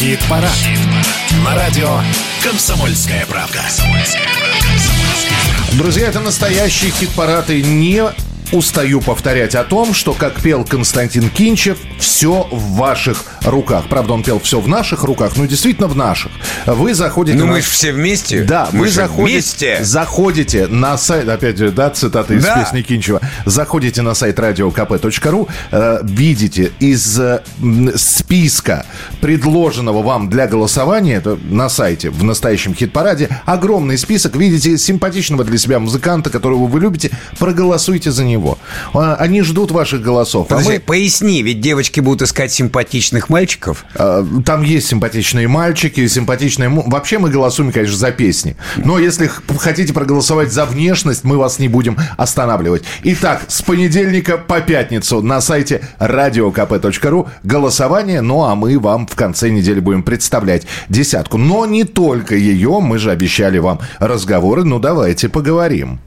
Хит-парад. На радио «Комсомольская правка». Друзья, это настоящий хит-парад и не устаю повторять о том, что, как пел Константин Кинчев, все в ваших руках. Правда, он пел все в наших руках, но действительно в наших. Вы заходите... Ну, на... мы же все вместе. Да, мы вы заходите, вместе. заходите на сайт, опять же, да, цитата из Да. песни Кинчева, заходите на сайт radiokp.ru, э, видите из э, списка, предложенного вам для голосования, это на сайте в настоящем хит-параде, огромный список, видите симпатичного для себя музыканта, которого вы любите, проголосуйте за него. А, Они ждут ваших голосов. а Подожди, мы- поясни, ведь девочки будут искать симпатичных мальчиков. Э, Там есть симпатичные мальчики, симпатичные... му- Вообще мы голосуем, конечно, за песни. Но если хотите проголосовать за внешность, мы вас не будем останавливать. Итак, с понедельника по пятницу на сайте radiokp.ru голосование, ну а мы вам в конце недели будем представлять десятку. Но не только ее, мы же обещали вам разговоры, ну давайте поговорим.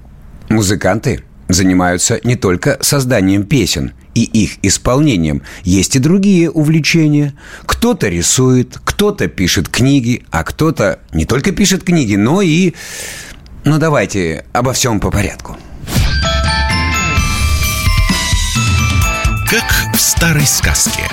Музыканты занимаются не только созданием песен и их исполнением. Есть и другие увлечения. Кто-то рисует, кто-то пишет книги, а кто-то не только пишет книги, но и... Ну, давайте обо всем по порядку. Как в старой сказке.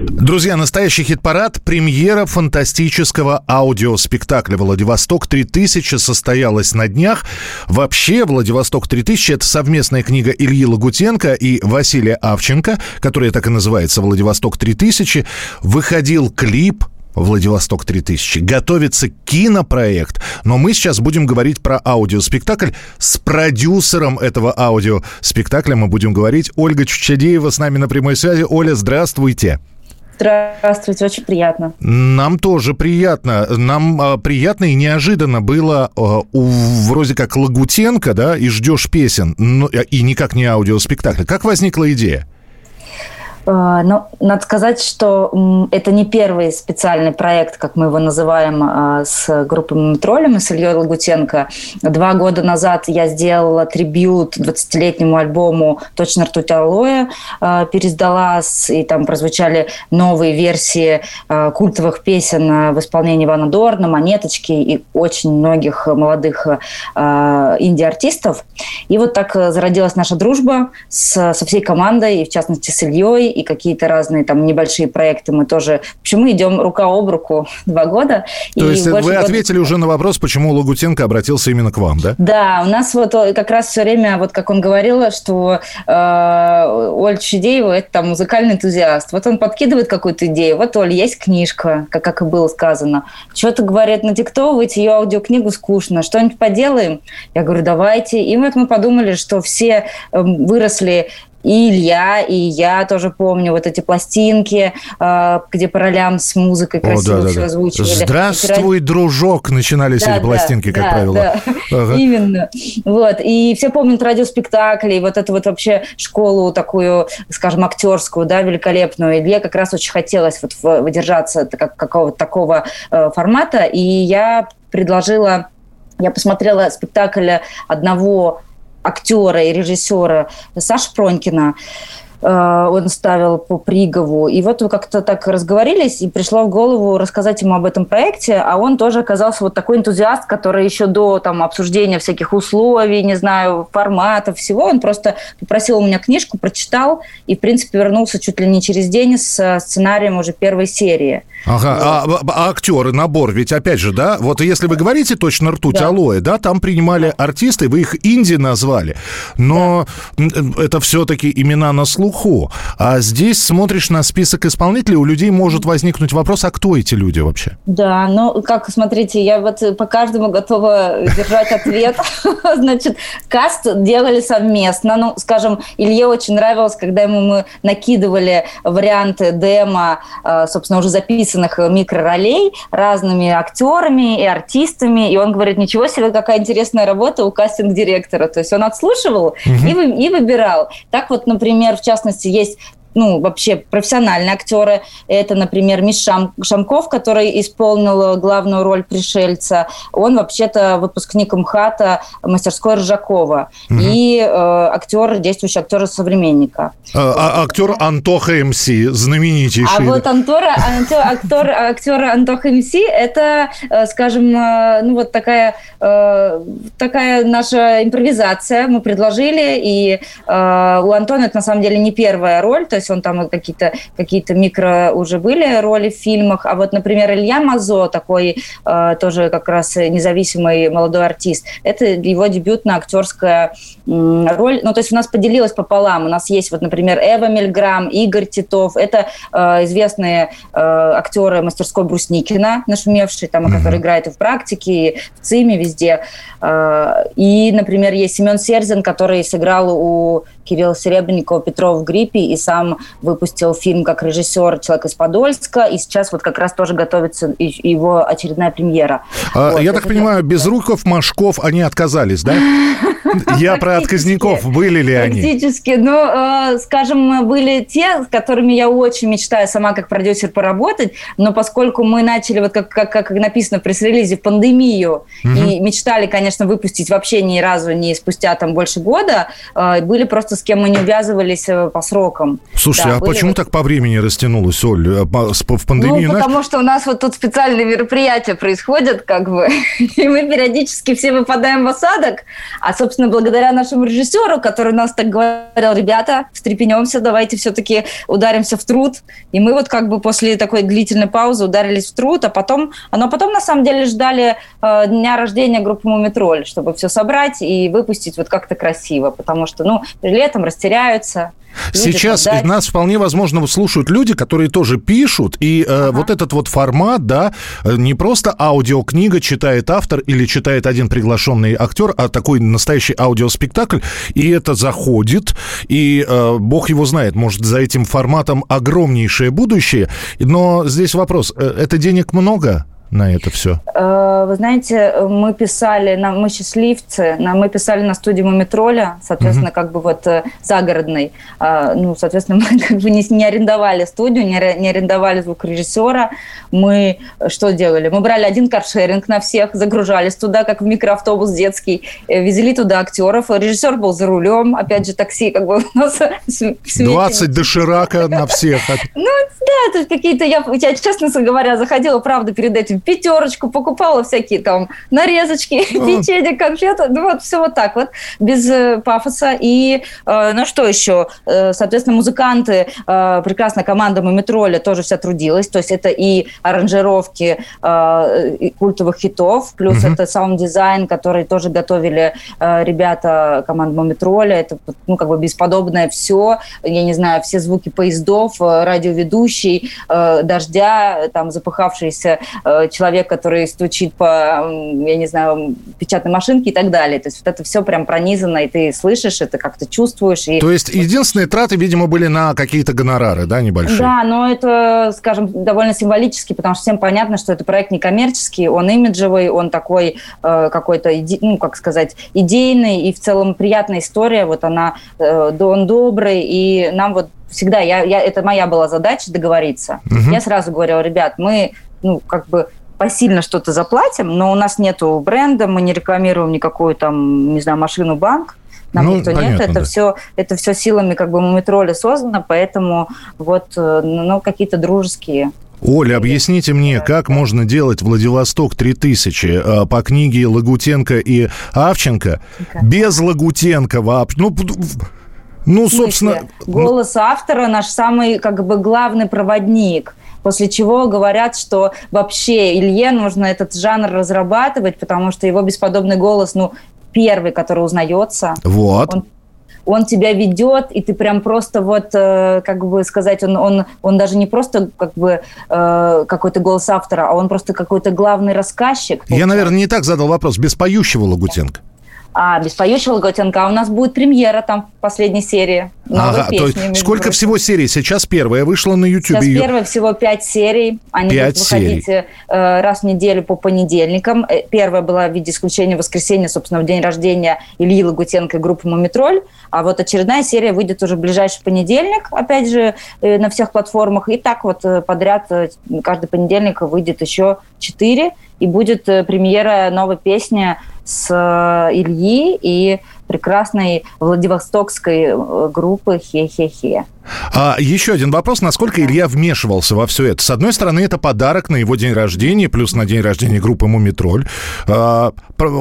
Друзья, настоящий хит-парад – премьера фантастического аудиоспектакля «Владивосток-3000» состоялась на днях. Вообще, «Владивосток-3000» – это совместная книга Ильи Лагутенко и Василия Авченко, которая так и называется «Владивосток-3000». Выходил клип Владивосток 3000. Готовится кинопроект, но мы сейчас будем говорить про аудиоспектакль. С продюсером этого аудиоспектакля мы будем говорить. Ольга Чучадеева с нами на прямой связи. Оля, здравствуйте. Здравствуйте, очень приятно. Нам тоже приятно. Нам а, приятно и неожиданно было а, у вроде как Лагутенко, да, и ждешь песен, но, и никак не аудиоспектакль. Как возникла идея? Э, Но надо сказать, что это не первый специальный проект, как мы его называем, э, с группой Троллем и с Ильей Лагутенко. Два года назад я сделала трибют 20-летнему альбому «Точно ртуть алоэ», э, пересдала, и там прозвучали новые версии культовых песен в исполнении Ивана Дорна, «Монеточки» и очень многих молодых инди-артистов. И вот так зародилась наша дружба со всей командой, и в частности с Ильей, и какие-то разные там небольшие проекты мы тоже... Мы идем рука об руку два года. То и есть больше вы года- ответили уже на вопрос, почему Лагутенко обратился именно к вам, да? Да, у нас вот э, как раз все время, вот как он говорил, что э, Оль Чудеева – это там музыкальный энтузиаст. Вот он подкидывает какую-то идею. Вот, Оль, есть книжка, как, как и было сказано. Что-то, говорит, надиктовывать ее аудиокнигу скучно. Что-нибудь поделаем? Я говорю, давайте. И вот мы подумали, что все эм, выросли и Илья, и я тоже помню вот эти пластинки, э, где по ролям с музыкой красиво все озвучивали. Здравствуй, дружок, начинались Да, эти пластинки, да, как да, правило. да. Ага. Именно. Вот. И все помнят радиоспектакли, и вот эту вот вообще школу такую, скажем, актерскую, да, великолепную. Илье как раз очень хотелось вот выдержаться как, какого-то такого э, формата, и я предложила, я посмотрела спектакль одного актера и режиссера Саши Пронькина, он ставил по Пригову. И вот мы как-то так разговорились, и пришло в голову рассказать ему об этом проекте, а он тоже оказался вот такой энтузиаст, который еще до там, обсуждения всяких условий, не знаю, форматов, всего, он просто попросил у меня книжку, прочитал, и, в принципе, вернулся чуть ли не через день с э, сценарием уже первой серии. Ага, а, а- а актеры, набор, ведь опять же, да, вот если вы говорите точно ртуть Да. алоэ, да, там принимали артисты, вы их инди назвали, но м, это все-таки имена на слуху, а здесь смотришь на список исполнителей, у людей может возникнуть вопрос, а кто эти люди вообще? Да, ну, как, смотрите, я вот по каждому готова держать ответ. Значит, каст делали совместно. Ну, скажем, Илье очень нравилось, когда ему мы накидывали варианты демо, э, собственно, уже записанных микроролей разными актерами и артистами. И он говорит, ничего себе, какая интересная работа у кастинг-директора. То есть он отслушивал и выбирал. Так вот, например, в частности, есть ну, вообще профессиональные актеры. Это, например, Миш Шам, Шамков, который исполнил главную роль пришельца. Он вообще-то выпускник МХАТа мастерской Ржакова. Угу. И э, актер, действующий актер современника. А, а, актер Антоха МС, знаменитейший. А вот Антора, актер, актер Антоха МС, это, э, скажем, э, ну вот такая, э, такая наша импровизация. Мы предложили, и у Антона это на самом деле не первая роль, то есть он там какие-то какие микро уже были роли в фильмах. А вот, например, Илья Мазо, такой тоже как раз независимый молодой артист, это его дебютная актерская роль. Ну, то есть у нас поделилось пополам. У нас есть вот, например, Эва Мельграм, Игорь Титов. Это известные актеры мастерской Брусникина, нашумевшие, там, mm-hmm. который играет и в практике, и в ЦИМе, везде. А, и, например, есть Семен Серзин, который сыграл у Кирилла Серебренникова «Петров в гриппе» и сам выпустил фильм как режиссер «Человек из Подольска», и сейчас вот как раз тоже готовится его очередная премьера. А, вот, я так понимаю, без Руков, Машков они отказались, да? Я про отказников. Были ли они? Практически. Ну, э, скажем, были те, с которыми я очень мечтаю сама как продюсер поработать, но поскольку мы начали, вот как, как, как написано в пресс-релизе, пандемию, и мечтали, конечно, выпустить вообще ни разу не спустя там больше года, э, были просто просто с кем мы не увязывались э, по срокам. Слушай, да, а почему вот... так по времени растянулось, Оль, э, в пандемии? Ну, потому что у нас вот тут специальные мероприятия происходят, как бы, и мы периодически все выпадаем в осадок, а, собственно, благодаря нашему режиссеру, который нас так говорил, ребята, встрепенемся, давайте все-таки ударимся в труд, и мы вот как бы после такой длительной паузы ударились в труд, а потом, а но потом на самом деле ждали э, дня рождения группы Мумитроль, чтобы все собрать и выпустить вот как-то красиво, потому что, ну, летом растеряются. Сейчас отдать. нас вполне возможно слушают люди, которые тоже пишут, и э, ага. вот этот вот формат, да, э, не просто аудиокнига читает автор или читает один приглашенный актер, а такой настоящий аудиоспектакль, и это заходит, и э, бог его знает, может за этим форматом огромнейшее будущее, но здесь вопрос, э, это денег много? На это все? Э, вы знаете, мы писали, мы счастливцы, мы писали на студии Мумитроля, соответственно, угу. как бы вот э, загородный. А, ну, соответственно, мы как бы не, не арендовали студию, не, не арендовали звукорежиссера. Мы что делали? Мы брали один каршеринг на всех, загружались туда, как в микроавтобус детский, э, везли туда актеров. Режиссер был за рулем, опять же, такси как бы у нас... 20 доширака на всех. Ну, да, тут какие-то... Я, я, честно говоря, заходила, правда, перед этим пятерочку, покупала всякие там нарезочки, печенье, конфеты, ну вот все вот так вот, без э, пафоса. И, э, ну что еще? Э, соответственно, музыканты, прекрасная команда Мумий Тролля тоже вся трудилась, то есть это и аранжировки культовых хитов, плюс это саунд-дизайн, который тоже готовили ребята команды Мумитроля, это, ну, как бы бесподобное все, я не знаю, все звуки поездов, радиоведущий, дождя, там, запыхавшийся человек, который стучит по, я не знаю, печатной машинке и так далее. То есть вот это все прям пронизано, и ты слышишь это, как-то чувствуешь. И... То есть единственные траты, видимо, были на какие-то гонорары, да, небольшие? Да, но это, скажем, довольно символически, потому что всем понятно, что это проект некоммерческий, он имиджевый, он такой э, какой-то, иде... ну, как сказать, идейный, и в целом приятная история, вот она, э, он добрый, и нам вот всегда, я, я, это моя была задача договориться. Угу. Я сразу говорила, ребят, мы ну, как бы посильно что-то заплатим, но у нас нету бренда, мы не рекламируем никакую там, не знаю, машину, банк, нам ну, никто понятно, нет, это да. все, это все силами как бы Мумитроля создано, поэтому вот, э, ну, какие-то дружеские. Оля, объясните мне, как можно делать Владивосток 3000 э, по книге Лагутенко и Авченко? Без Лагутенко вообще? Ну, ну, собственно... Голос автора наш самый, как бы, главный проводник после чего говорят, что вообще Илье нужно этот жанр разрабатывать, потому что его бесподобный голос, ну, первый, который узнается. Вот. Он, он тебя ведет, и ты прям просто вот, э, как бы сказать, он, он, он даже не просто как бы э, какой-то голос автора, а он просто какой-то главный рассказчик. Я, наверное, не так задал вопрос. Без поющего Лагутенко? А без поющего Лагутенка у нас будет премьера там в последней серии. Ага, песни, то есть сколько прочим. всего серий? Сейчас первая вышла на YouTube. Сейчас ее... первая всего пять серий. Они 5 будут выходить серий. Э, раз в неделю по понедельникам. Э, первая была в виде исключения воскресенья, собственно, в день рождения Ильи Лагутенко и группы «Мумитроль». А вот очередная серия выйдет уже в ближайший понедельник, опять же, э, на всех платформах. И так вот подряд каждый понедельник выйдет еще четыре. И будет премьера новой песни с Ильи и прекрасной Владивостокской э, группы «Хе-хе-хе». А еще один вопрос. Насколько Илья вмешивался во все это? С одной стороны, это подарок на его день рождения, плюс на день рождения группы «Мумитроль». А,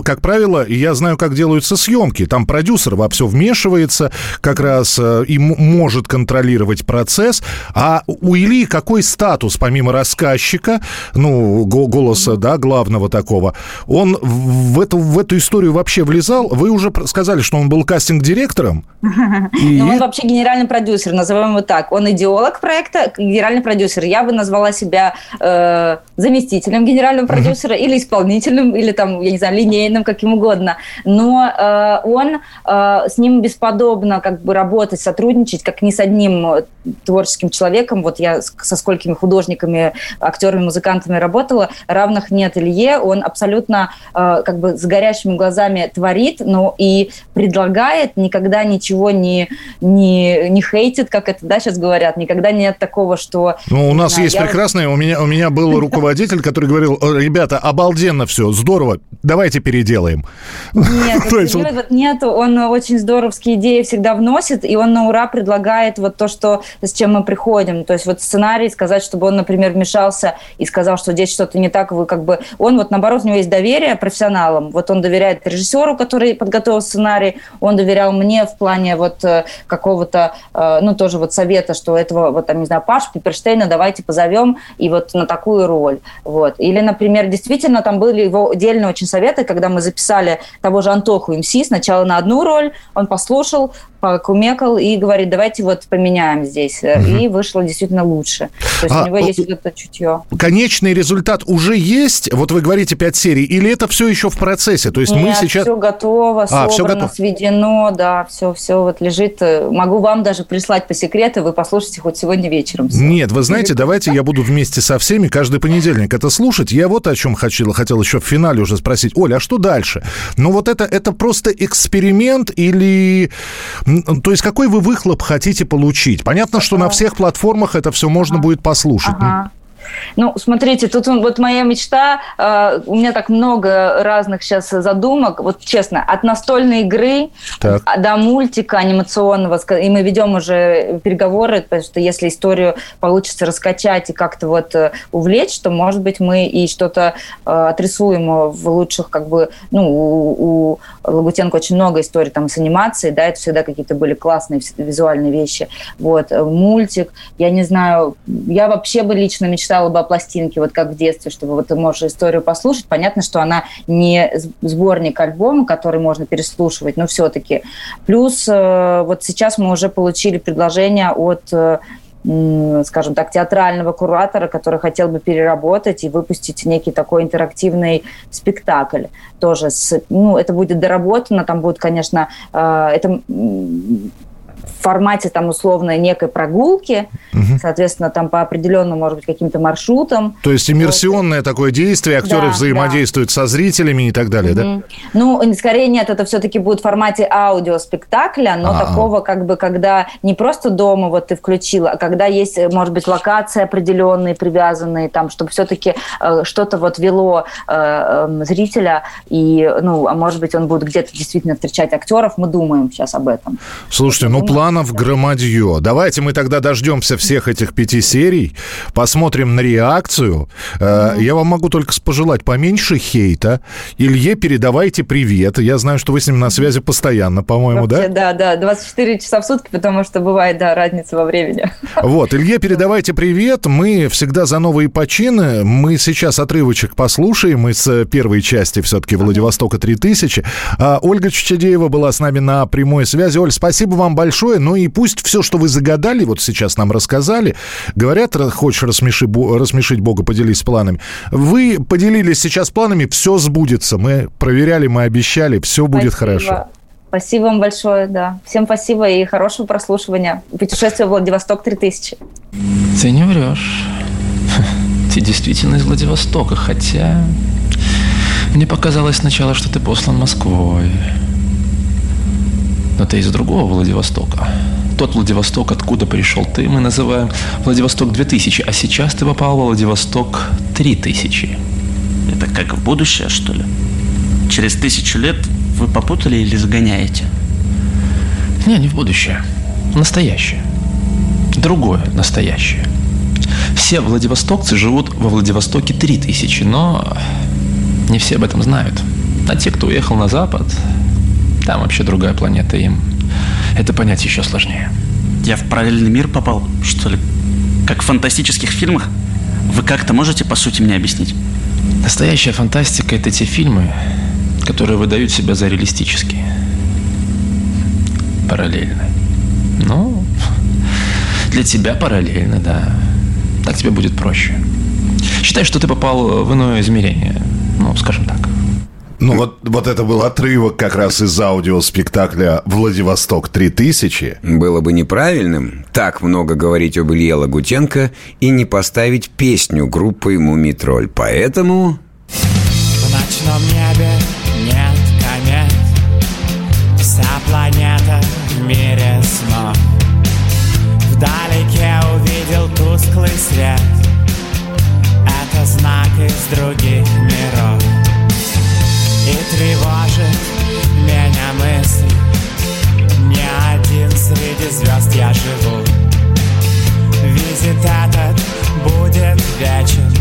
как правило, я знаю, как делаются съемки. Там продюсер во все вмешивается, как раз э, и может контролировать процесс. А у Ильи какой статус, помимо рассказчика, ну, голоса, да, главного такого, он в эту, в эту историю вообще влезал? Вы уже сказали, что он был кастинг-директором. Ну, он вообще генеральный продюсер, назовем его так. Он идеолог проекта, генеральный продюсер. Я бы назвала себя э, заместителем генерального продюсера или исполнительным, или там, я не знаю, линейным, каким угодно. Но э, он, э, с ним бесподобно как бы работать, сотрудничать, как ни с одним творческим человеком. Вот я со сколькими художниками, актерами, музыкантами работала, равных нет Илье. Он абсолютно э, как бы с горящими глазами творит, но и предлагает, никогда ничего не, не, не хейтит, как это, да, сейчас говорят, никогда нет такого, что... Ну, у нас знаю, есть я... прекрасное, у меня, у меня был руководитель, который говорил, ребята, обалденно все, здорово, давайте переделаем. Нет, То есть нет, он очень здоровские идеи всегда вносит, и он на ура предлагает вот то, что, с чем мы приходим. То есть вот сценарий сказать, чтобы он, например, вмешался и сказал, что здесь что-то не так, вы как бы... Он вот, наоборот, у него есть доверие профессионалам. Вот он доверяет режиссеру, который подготовил сценарий, он доверял мне в плане вот э, какого-то, э, ну, тоже вот совета, что этого, вот там, не знаю, Паш Пиперштейна давайте позовем и вот на такую роль. Вот. Или, например, действительно там были его отдельные очень советы, когда мы записали того же Антоху МС сначала на одну роль, он послушал, покумекал и говорит, давайте вот поменяем здесь. Угу. И вышло действительно лучше. То есть а, у него есть вот это чутье. Конечный результат уже есть? Вот вы говорите пять серий. Или это все еще в процессе? То есть Нет, мы сейчас... все готово, а, собрано, все готово. сведено, да, все, все вот лежит. Могу вам даже прислать по секрету, вы послушайте хоть сегодня вечером. Все. Нет, вы знаете, давайте я буду вместе со всеми каждый понедельник это слушать. Я вот о чем хотел, хотел еще в финале уже спросить. Оля, а что дальше? Ну вот это, это просто эксперимент или то есть какой вы выхлоп хотите получить? Понятно, что на всех платформах это все можно будет послушать. Ага. Ну, смотрите, тут вот моя мечта, э, у меня так много разных сейчас задумок, вот честно, от настольной игры так. до мультика анимационного, и мы ведем уже переговоры, потому что если историю получится раскачать и как-то вот э, увлечь, то, может быть, мы и что-то э, отрисуем в лучших, как бы, ну, у, у Лагутенко очень много историй там с анимацией, да, это всегда какие-то были классные визуальные вещи, вот, мультик, я не знаю, я вообще бы лично мечтала мечтала бы о пластинке, вот как в детстве, чтобы вот ты можешь историю послушать. Понятно, что она не сборник альбома, который можно переслушивать, но все-таки. Плюс э, вот сейчас мы уже получили предложение от э, скажем так, театрального куратора, который хотел бы переработать и выпустить некий такой интерактивный спектакль. Тоже с, ну, это будет доработано, там будет, конечно, э, это в формате там условно некой прогулки, угу. соответственно, там по определенным, может быть, каким-то маршрутам. То есть иммерсионное вот. такое действие, актеры да, взаимодействуют да. со зрителями и так далее, угу. да? Ну, скорее нет, это все-таки будет в формате аудиоспектакля, но А-а-а. такого как бы, когда не просто дома вот ты включила, а когда есть, может быть, локации определенные, привязанные там, чтобы все-таки э, что-то вот вело э, э, зрителя, и, ну, а может быть, он будет где-то действительно встречать актеров, мы думаем сейчас об этом. Слушайте, ну, планов громадье. Давайте мы тогда дождемся всех этих пяти серий, посмотрим на реакцию. Mm-hmm. Я вам могу только пожелать поменьше хейта. Илье передавайте привет. Я знаю, что вы с ним на связи постоянно, по-моему, Вообще, да? Да, да, 24 часа в сутки, потому что бывает, да, разница во времени. Вот, Илье, передавайте привет. Мы всегда за новые почины. Мы сейчас отрывочек послушаем из первой части все-таки Владивостока 3000. А Ольга Чучадеева была с нами на прямой связи. Оль, спасибо вам большое большое. Ну и пусть все, что вы загадали, вот сейчас нам рассказали, говорят, хочешь рассмеши, рассмешить Бога, поделись планами. Вы поделились сейчас планами, все сбудется. Мы проверяли, мы обещали, все будет Спасибо. хорошо. Спасибо вам большое, да. Всем спасибо и хорошего прослушивания. Путешествие в Владивосток 3000. Ты не врешь. Ты действительно из Владивостока, хотя... Мне показалось сначала, что ты послан Москвой. Но ты из другого Владивостока. Тот Владивосток, откуда пришел ты, мы называем Владивосток 2000, а сейчас ты попал в Владивосток 3000. Это как в будущее, что ли? Через тысячу лет вы попутали или загоняете? Не, не в будущее. В настоящее. Другое настоящее. Все владивостокцы живут во Владивостоке 3000, но не все об этом знают. А те, кто уехал на Запад, там вообще другая планета, им это понять еще сложнее. Я в параллельный мир попал, что ли? Как в фантастических фильмах? Вы как-то можете, по сути, мне объяснить? Настоящая фантастика – это те фильмы, которые выдают себя за реалистические. Параллельно. Ну, для тебя параллельно, да. Так тебе будет проще. Считай, что ты попал в иное измерение. Ну, скажем так. Ну вот, вот это был отрывок как раз из аудиоспектакля «Владивосток 3000». Было бы неправильным так много говорить об Илье Лагутенко и не поставить песню группы «Мумий Тролль». Поэтому... В ночном небе нет комет Вся планета в мире снов Вдалеке увидел тусклый свет Это знак из других миров И тревожит меня мысль. Не один среди звезд я живу. Визит этот будет вечен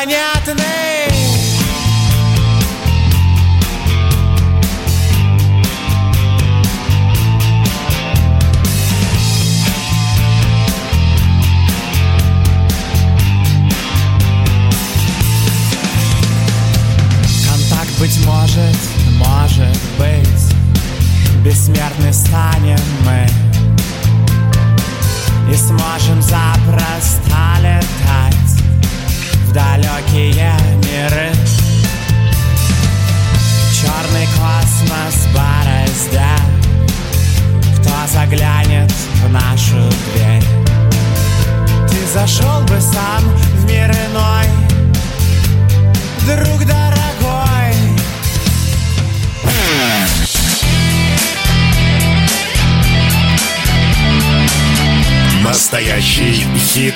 Инопланетный Контакт, быть может, может быть. Бессмертны станем мы